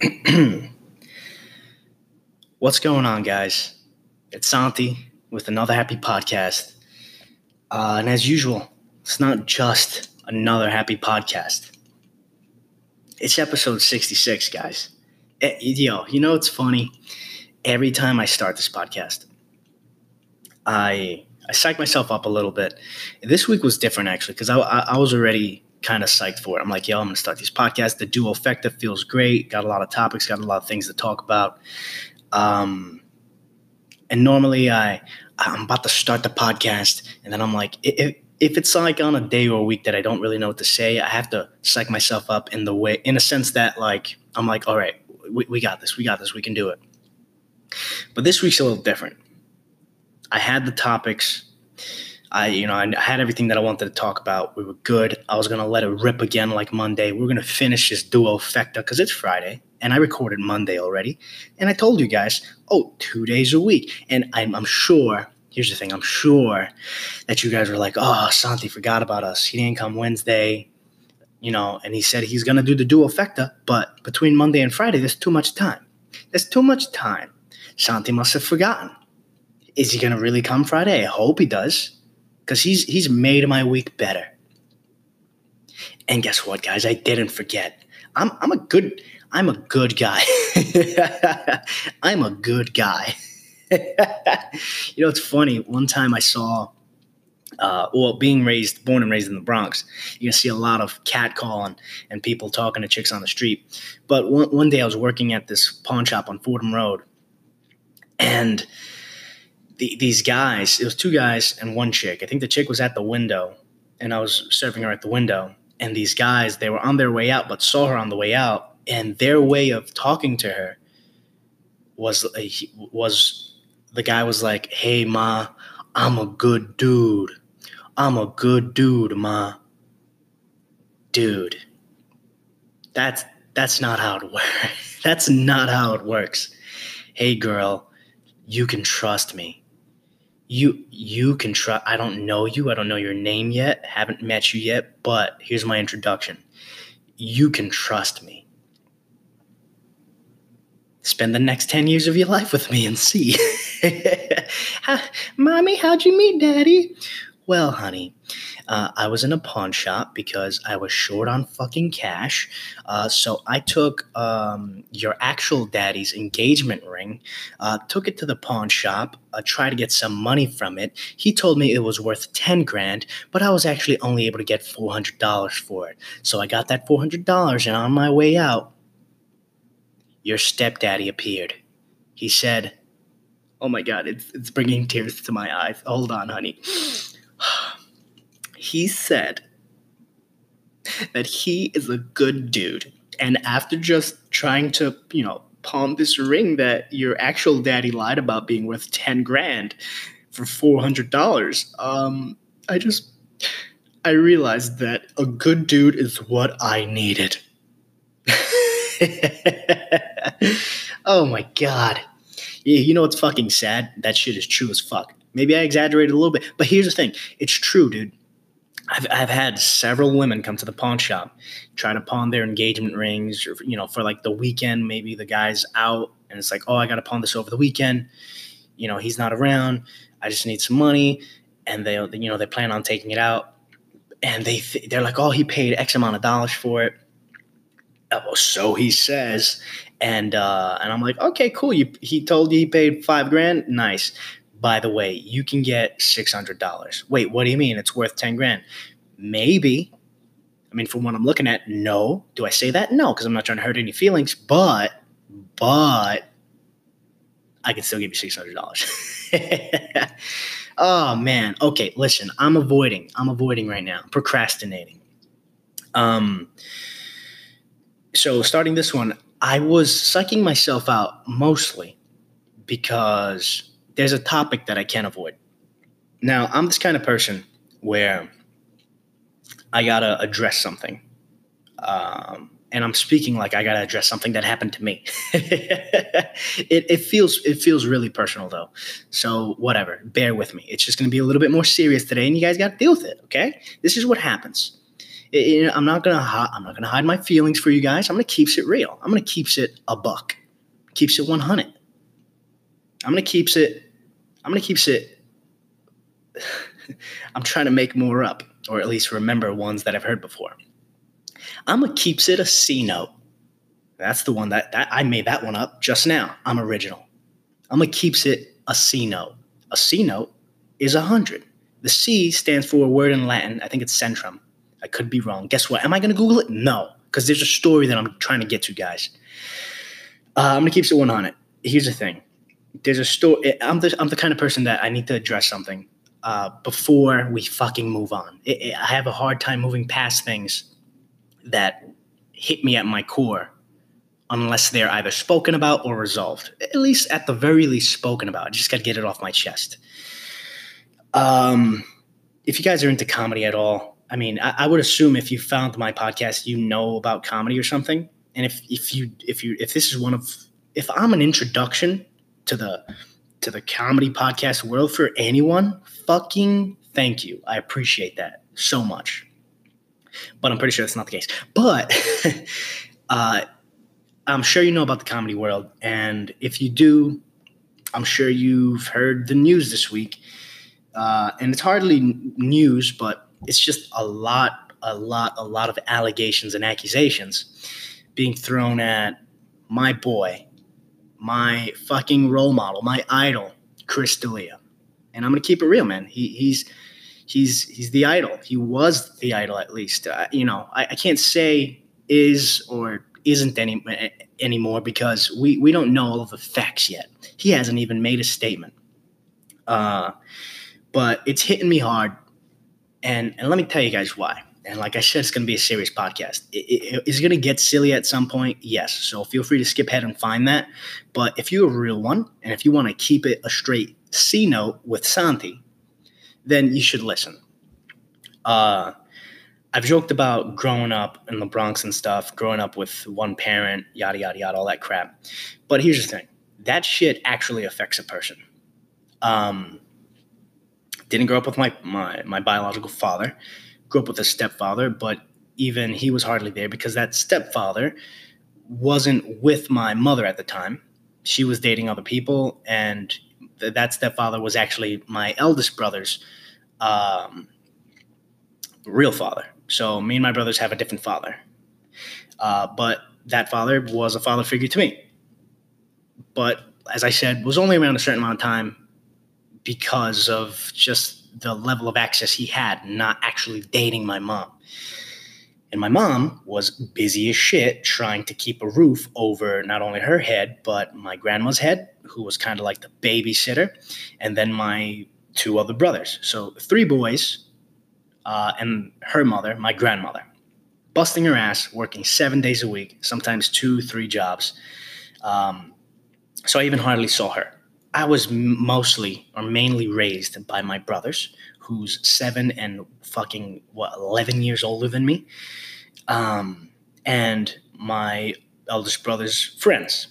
What's going on, guys? It's Santi with another happy podcast. Uh, and as usual, it's not just another happy podcast. It's episode 66, guys. Eh, yo, you know it's funny? Every time I start this podcast, I I psych myself up a little bit. This week was different actually because I, I, I was already kind of psyched for it. I'm like, yo, I'm gonna start these podcasts. The duo effective feels great. Got a lot of topics. Got a lot of things to talk about. Um, and normally I I'm about to start the podcast, and then I'm like, if if it's like on a day or a week that I don't really know what to say, I have to psych myself up in the way, in a sense that like I'm like, all right, we, we got this, we got this, we can do it. But this week's a little different. I had the topics. I, you know, I had everything that I wanted to talk about. We were good. I was gonna let it rip again like Monday. We are gonna finish this duo fecta because it's Friday, and I recorded Monday already. And I told you guys, oh, two days a week. And I'm, I'm sure. Here's the thing. I'm sure that you guys were like, oh, Santi forgot about us. He didn't come Wednesday, you know. And he said he's gonna do the duo fecta, but between Monday and Friday, there's too much time. There's too much time. Santi must have forgotten. Is he gonna really come Friday? I hope he does because he's he's made my week better. And guess what, guys? I didn't forget. I'm I'm a good I'm a good guy. I'm a good guy. you know, it's funny. One time I saw, uh, well, being raised, born and raised in the Bronx, you can see a lot of cat calling and people talking to chicks on the street. But one, one day I was working at this pawn shop on Fordham Road, and the, these guys, it was two guys and one chick. I think the chick was at the window and I was serving her at the window. And these guys, they were on their way out, but saw her on the way out. And their way of talking to her was uh, was the guy was like, "Hey ma, I'm a good dude. I'm a good dude, ma." Dude, that's that's not how it works. that's not how it works. Hey girl, you can trust me you you can try i don't know you i don't know your name yet haven't met you yet but here's my introduction. You can trust me. Spend the next 10 years of your life with me and see. Mommy how'd you meet daddy well honey uh, I was in a pawn shop because I was short on fucking cash. Uh, so I took um, your actual daddy's engagement ring, uh, took it to the pawn shop, uh, tried to get some money from it. He told me it was worth 10 grand, but I was actually only able to get $400 for it. So I got that $400 and on my way out, your stepdaddy appeared. He said, Oh my God, it's, it's bringing tears to my eyes. Hold on, honey he said that he is a good dude. And after just trying to, you know, pawn this ring that your actual daddy lied about being worth 10 grand for $400, um, I just, I realized that a good dude is what I needed. oh my God. You know what's fucking sad? That shit is true as fuck. Maybe I exaggerated a little bit, but here's the thing it's true, dude. I've, I've had several women come to the pawn shop, try to pawn their engagement rings, or, you know, for like the weekend. Maybe the guy's out, and it's like, oh, I got to pawn this over the weekend. You know, he's not around. I just need some money, and they, you know, they plan on taking it out, and they th- they're like, oh, he paid X amount of dollars for it. Oh, so he says, and uh, and I'm like, okay, cool. You, he told you he paid five grand. Nice by the way, you can get $600. Wait, what do you mean? It's worth 10 grand. Maybe. I mean, from what I'm looking at, no. Do I say that? No, because I'm not trying to hurt any feelings, but, but I can still give you $600. oh, man. Okay, listen, I'm avoiding. I'm avoiding right now, procrastinating. Um, so starting this one, I was psyching myself out mostly because there's a topic that I can't avoid. Now, I'm this kind of person where I gotta address something. Um, and I'm speaking like I gotta address something that happened to me. it, it feels it feels really personal though. So whatever, bear with me. It's just gonna be a little bit more serious today, and you guys gotta deal with it. Okay, this is what happens. It, it, I'm not gonna hi- I'm not gonna hide my feelings for you guys. I'm gonna keeps it real. I'm gonna keeps it a buck. Keeps it 100. I'm gonna keeps it. I'm gonna keep shit. I'm trying to make more up, or at least remember ones that I've heard before. I'm gonna keeps it a C note. That's the one that, that I made that one up just now. I'm original. I'm gonna keeps it a C note. A C note is a hundred. The C stands for a word in Latin. I think it's centrum. I could be wrong. Guess what? Am I gonna Google it? No, because there's a story that I'm trying to get to, guys. Uh, I'm gonna keep it 100. Here's the thing. There's a story. I'm the I'm the kind of person that I need to address something uh, before we fucking move on. It, it, I have a hard time moving past things that hit me at my core unless they're either spoken about or resolved. At least, at the very least, spoken about. I just got to get it off my chest. Um, if you guys are into comedy at all, I mean, I, I, would assume if you found my podcast, you know about comedy or something. And if if you if you if this is one of if I'm an introduction to the to the comedy podcast world for anyone, fucking thank you. I appreciate that so much. But I'm pretty sure that's not the case. But uh, I'm sure you know about the comedy world, and if you do, I'm sure you've heard the news this week. Uh, and it's hardly news, but it's just a lot, a lot, a lot of allegations and accusations being thrown at my boy, my fucking role model, my idol, Chris D'Elia. And I'm gonna keep it real, man. He, he's he's he's the idol. He was the idol, at least. Uh, you know, I, I can't say is or isn't any anymore because we we don't know all of the facts yet. He hasn't even made a statement. Uh, but it's hitting me hard, and and let me tell you guys why. And like I said, it's going to be a serious podcast. It, it, it's going to get silly at some point, yes. So feel free to skip ahead and find that. But if you're a real one, and if you want to keep it a straight C note with Santi, then you should listen. Uh, I've joked about growing up in the Bronx and stuff, growing up with one parent, yada, yada, yada, all that crap. But here's the thing that shit actually affects a person. Um, didn't grow up with my, my, my biological father, grew up with a stepfather, but even he was hardly there because that stepfather wasn't with my mother at the time. She was dating other people, and th- that stepfather was actually my eldest brother's um, real father. So me and my brothers have a different father. Uh, but that father was a father figure to me. But as I said, was only around a certain amount of time because of just the level of access he had, not actually dating my mom. And my mom was busy as shit trying to keep a roof over not only her head, but my grandma's head, who was kind of like the babysitter, and then my two other brothers. So three boys uh, and her mother, my grandmother, busting her ass, working seven days a week, sometimes two, three jobs. Um, so I even hardly saw her. I was mostly or mainly raised by my brothers, who's seven and fucking what eleven years older than me, um, and my eldest brother's friends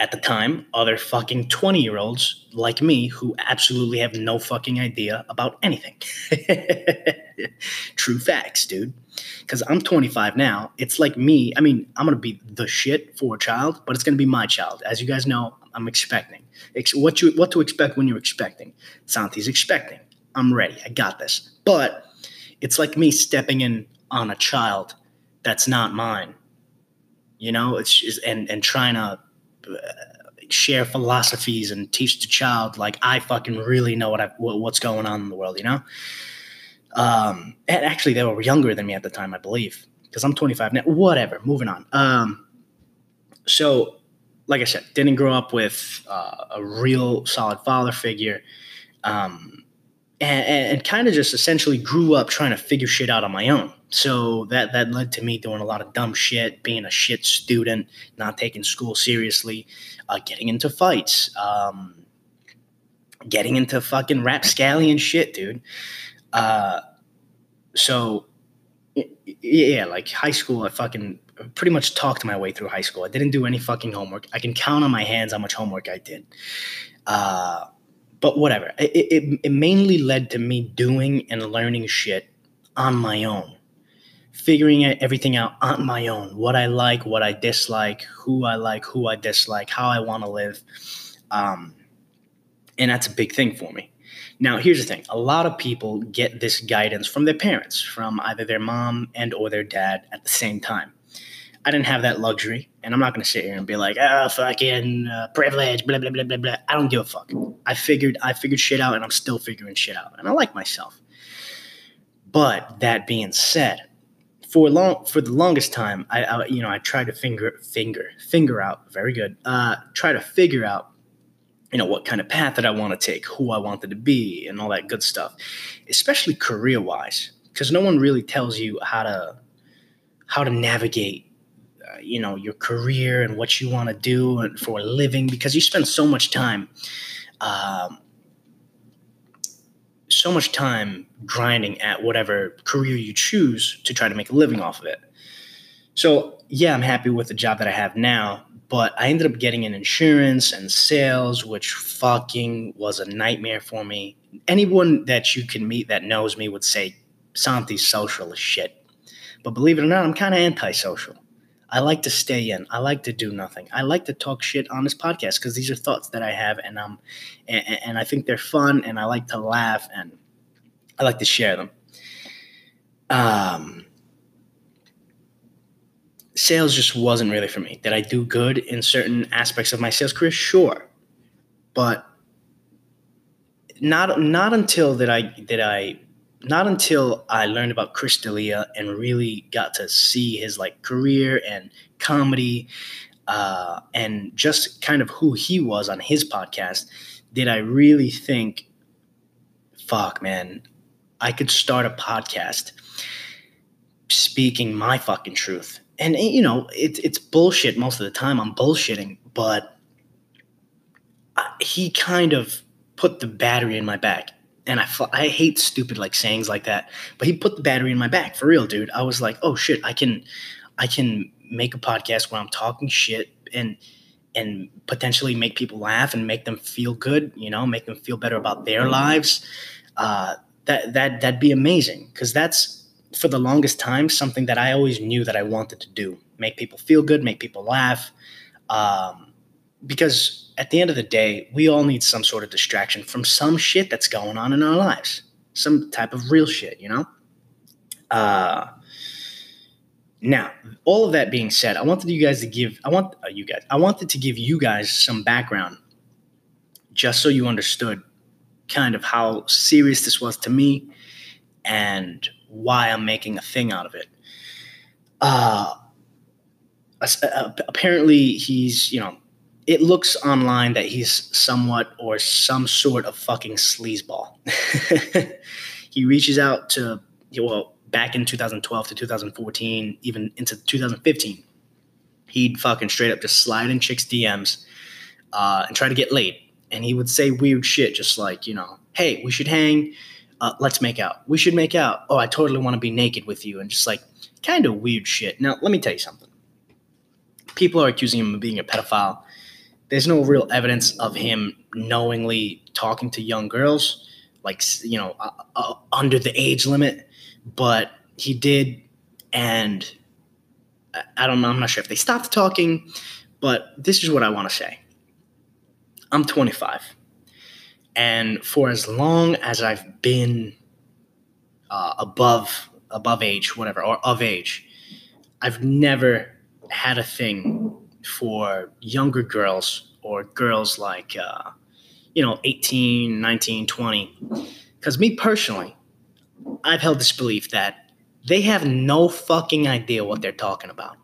at the time other fucking 20 year olds like me who absolutely have no fucking idea about anything. True facts, dude. Because I'm 25 now. It's like me. I mean, I'm going to be the shit for a child, but it's going to be my child. As you guys know, I'm expecting. What, you, what to expect when you're expecting. Santi's expecting. I'm ready. I got this. But it's like me stepping in on a child that's not mine. You know, it's and and trying to share philosophies and teach the child like I fucking really know what I what, what's going on in the world, you know. Um, and actually, they were younger than me at the time, I believe, because I'm 25 now. Whatever. Moving on. Um, so, like I said, didn't grow up with uh, a real solid father figure. Um, and, and kind of just essentially grew up trying to figure shit out on my own. So that that led to me doing a lot of dumb shit, being a shit student, not taking school seriously, uh, getting into fights, um, getting into fucking rapscallion shit, dude. Uh, so yeah, like high school, I fucking pretty much talked my way through high school. I didn't do any fucking homework. I can count on my hands how much homework I did. Uh, but whatever. It, it, it mainly led to me doing and learning shit on my own. figuring everything out on my own what I like, what I dislike, who I like, who I dislike, how I want to live. Um, and that's a big thing for me. Now, here's the thing: a lot of people get this guidance from their parents, from either their mom and or their dad at the same time. I didn't have that luxury, and I'm not going to sit here and be like, "Ah, oh, fucking uh, privilege," blah blah blah blah blah. I don't give a fuck. I figured, I figured shit out, and I'm still figuring shit out, and I like myself. But that being said, for long for the longest time, I, I you know I tried to finger finger finger out very good. Uh, try to figure out you know what kind of path that I want to take, who I wanted to be, and all that good stuff, especially career wise, because no one really tells you how to how to navigate, uh, you know, your career and what you want to do for a living, because you spend so much time, um, so much time grinding at whatever career you choose to try to make a living off of it. So yeah, I'm happy with the job that I have now, but I ended up getting an insurance and sales, which fucking was a nightmare for me. Anyone that you can meet that knows me would say Santi's social as shit. But believe it or not, I'm kind of antisocial. I like to stay in. I like to do nothing. I like to talk shit on this podcast because these are thoughts that I have, and um, and, and I think they're fun, and I like to laugh, and I like to share them. Um, sales just wasn't really for me. Did I do good in certain aspects of my sales career? Sure. But not not until that I did I not until I learned about Chris D'Elia and really got to see his like career and comedy uh, and just kind of who he was on his podcast did I really think, fuck, man, I could start a podcast speaking my fucking truth and eh, you know it's it's bullshit most of the time. I'm bullshitting, but he kind of put the battery in my back, and I I hate stupid like sayings like that, but he put the battery in my back for real, dude. I was like, oh shit, I can I can make a podcast where I'm talking shit and and potentially make people laugh and make them feel good, you know, make them feel better about their lives. Uh, that that that'd be amazing because that's for the longest time something that I always knew that I wanted to do make people feel good, make people laugh. Um, because at the end of the day, we all need some sort of distraction from some shit that's going on in our lives, some type of real shit, you know? Uh, now, all of that being said, I wanted you guys to give, I want uh, you guys, I wanted to give you guys some background just so you understood kind of how serious this was to me and why I'm making a thing out of it. Uh, uh, apparently, he's, you know, it looks online that he's somewhat or some sort of fucking sleazeball. he reaches out to, well, back in 2012 to 2014, even into 2015, he'd fucking straight up just slide in chicks' DMs uh, and try to get laid. And he would say weird shit, just like, you know, hey, we should hang uh, let's make out. We should make out. Oh, I totally want to be naked with you. And just like kind of weird shit. Now, let me tell you something. People are accusing him of being a pedophile. There's no real evidence of him knowingly talking to young girls, like, you know, uh, uh, under the age limit. But he did. And I don't know. I'm not sure if they stopped talking. But this is what I want to say I'm 25. And for as long as I've been uh, above above age, whatever, or of age, I've never had a thing for younger girls or girls like uh, you know 18 19 20 because me personally i've held this belief that they have no fucking idea what they're talking about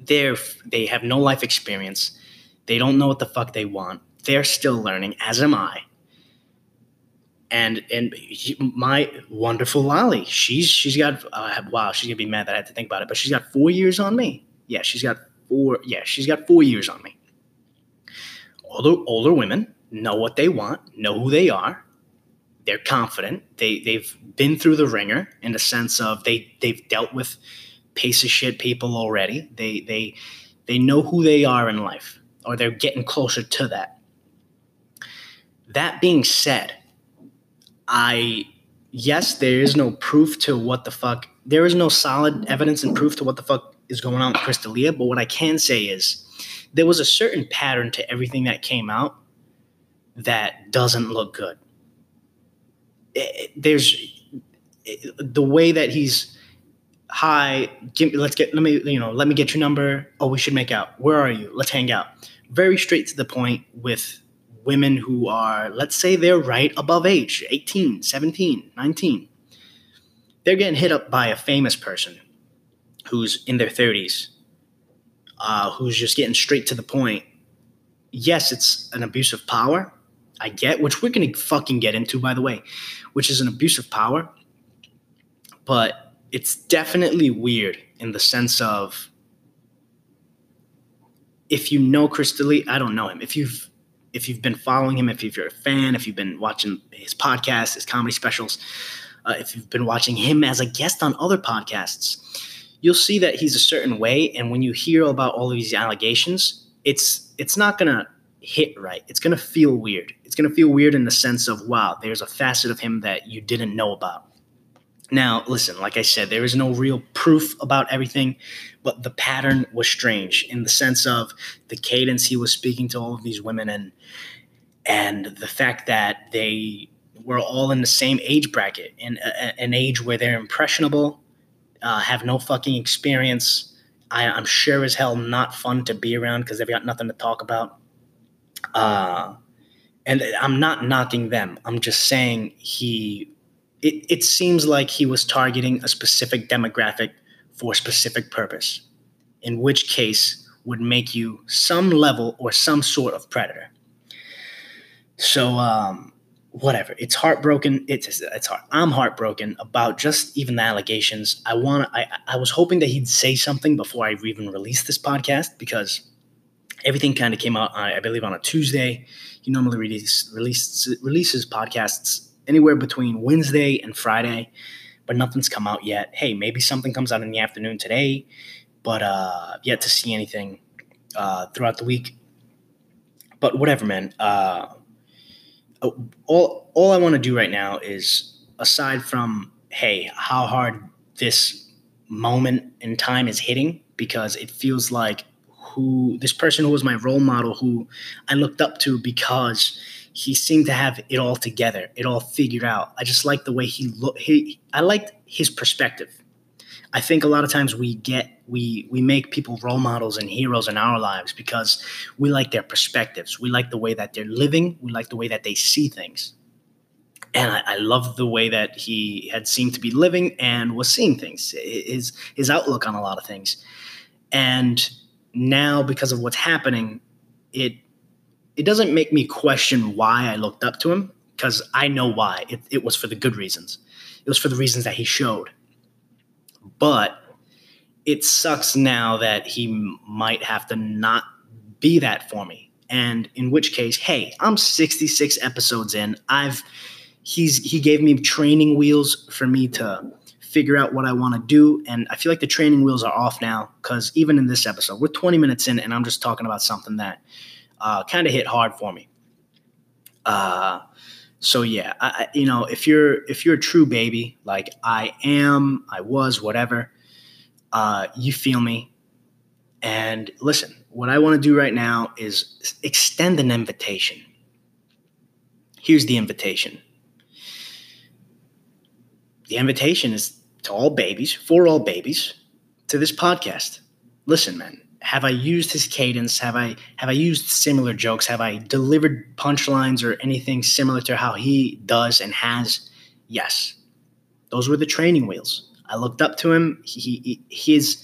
they're they have no life experience they don't know what the fuck they want they're still learning, as am I. And and my wonderful Lolly, she's she's got uh, wow, she's gonna be mad that I had to think about it, but she's got four years on me. Yeah, she's got four. Yeah, she's got four years on me. Older older women know what they want, know who they are. They're confident. They they've been through the ringer in the sense of they they've dealt with piece of shit people already. They they they know who they are in life, or they're getting closer to that. That being said, I yes, there is no proof to what the fuck there is no solid evidence and proof to what the fuck is going on with Chris D'Elia, but what I can say is there was a certain pattern to everything that came out that doesn't look good. It, there's it, the way that he's hi, give, let's get let me you know let me get your number. Oh, we should make out. Where are you? Let's hang out. Very straight to the point with women who are let's say they're right above age 18 17 19 they're getting hit up by a famous person who's in their 30s, uh, who's just getting straight to the point. Yes, it's an abuse of power. I get, which we're gonna fucking get into, by the way, which is an abuse of power. But it's definitely weird in the sense of if you know Chris D'Elia, I don't know him. If you've if you've been following him, if you're a fan, if you've been watching his podcast, his comedy specials, uh, if you've been watching him as a guest on other podcasts, you'll see that he's a certain way. And when you hear about all of these allegations, it's it's not gonna hit right. It's gonna feel weird. It's gonna feel weird in the sense of wow, there's a facet of him that you didn't know about. Now, listen, like I said, there is no real proof about everything, but the pattern was strange in the sense of the cadence he was speaking to all of these women and and the fact that they we're all in the same age bracket, in a, an age where they're impressionable, uh, have no fucking experience. I, am sure as hell not fun to be around because they've got nothing to talk about. Uh, and I'm not knocking them. I'm just saying he. It, it seems like he was targeting a specific demographic for a specific purpose, in which case would make you some level or some sort of predator. So um, whatever. It's heartbroken. It's it's hard. I'm heartbroken about just even the allegations. I want. I I was hoping that he'd say something before I even released this podcast because everything kind of came out. I believe on a Tuesday. He normally release, release, releases podcasts anywhere between Wednesday and Friday, but nothing's come out yet. Hey, maybe something comes out in the afternoon today, but uh, yet to see anything uh, throughout the week. But whatever, man. Uh, Oh, all all I want to do right now is aside from hey, how hard this moment in time is hitting because it feels like who this person who was my role model who I looked up to because he seemed to have it all together, it all figured out. I just like the way he looked. He, I liked his perspective. I think a lot of times we get we we make people role models and heroes in our lives because we like their perspectives. We like the way that they're living. We like the way that they see things. And I, I love the way that he had seemed to be living and was seeing things. His his outlook on a lot of things. And now, because of what's happening, it it doesn't make me question why I looked up to him because I know why. It, it was for the good reasons. It was for the reasons that he showed but it sucks now that he might have to not be that for me. And in which case, hey, I'm 66 episodes in. I've he's he gave me training wheels for me to figure out what I want to do. And I feel like the training wheels are off now because even in this episode, we're 20 minutes in and I'm just talking about something that uh, kind of hit hard for me. Uh, so yeah, I, you know, if you're if you're a true baby like I am, I was, whatever, uh, you feel me. And listen, what I want to do right now is extend an invitation. Here's the invitation. The invitation is to all babies, for all babies, to this podcast. Listen, man, have I used his cadence? Have I have I used similar jokes? Have I delivered punchlines or anything similar to how he does and has? Yes. Those were the training wheels. I looked up to him. He, he his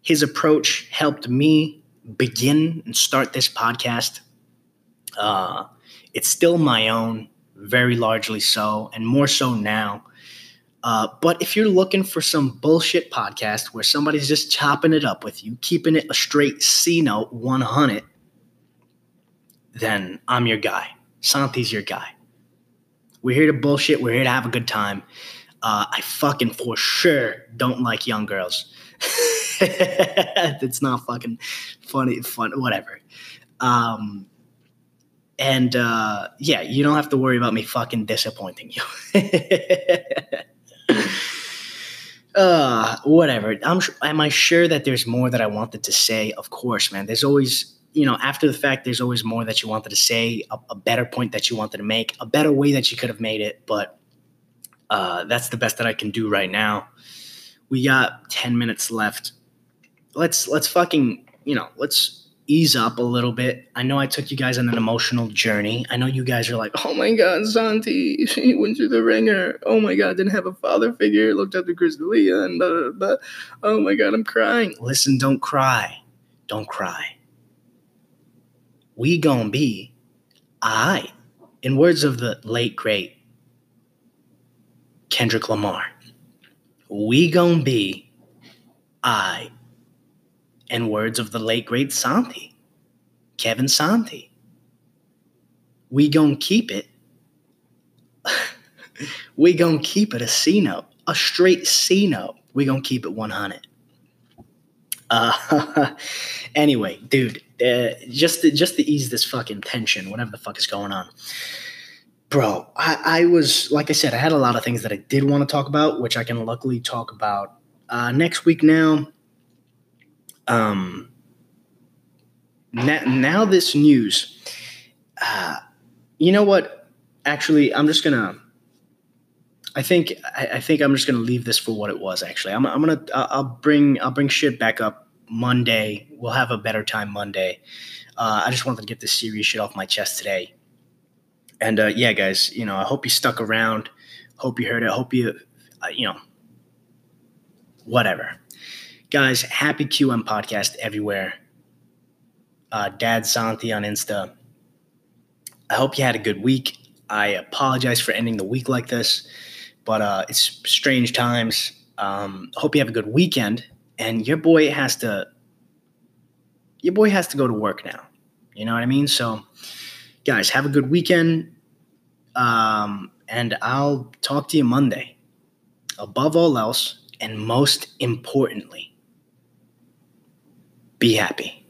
his approach helped me begin and start this podcast. Uh, it's still my own, very largely so, and more so now. Uh, but if you're looking for some bullshit podcast where somebody's just chopping it up with you, keeping it a straight C note 100, then I'm your guy. Santi's your guy. We're here to bullshit. We're here to have a good time. Uh, I fucking for sure don't like young girls. it's not fucking funny, fun, whatever. Um, and uh, yeah, you don't have to worry about me fucking disappointing you. uh, whatever. I'm. Am I sure that there's more that I wanted to say? Of course, man. There's always, you know, after the fact, there's always more that you wanted to say, a, a better point that you wanted to make, a better way that you could have made it. But uh, that's the best that I can do right now. We got ten minutes left. Let's let's fucking you know let's ease up a little bit. I know I took you guys on an emotional journey. I know you guys are like, oh my God, Santi, she went through the ringer. Oh my God, didn't have a father figure, looked up to Chris D'Elia, and blah, blah, blah. oh my God, I'm crying. Listen, don't cry. Don't cry. We gonna be I. In words of the late, great Kendrick Lamar, we gonna be I in words of the late great Santi, Kevin Santi. We gonna keep it. we gonna keep it a C note, a straight C note. We gonna keep it 100. Uh, anyway, dude, uh, just to, just to ease this fucking tension, whatever the fuck is going on, bro. I, I was like I said, I had a lot of things that I did want to talk about, which I can luckily talk about uh, next week now um, now, now this news, uh, you know what? Actually, I'm just gonna. I think I, I think I'm just gonna leave this for what it was. Actually, I'm, I'm gonna I'll bring I'll bring shit back up Monday. We'll have a better time Monday. Uh, I just wanted to get this serious shit off my chest today. And uh, yeah, guys, you know, I hope you stuck around. Hope you heard it. Hope you, uh, you know, whatever. Guys, happy QM podcast everywhere. Uh, Dad Santi on Insta. I hope you had a good week. I apologize for ending the week like this, but uh, it's strange times. Um, hope you have a good weekend. And your boy has to, your boy has to go to work now. You know what I mean? So, guys, have a good weekend. Um, and I'll talk to you Monday. Above all else, and most importantly, be happy.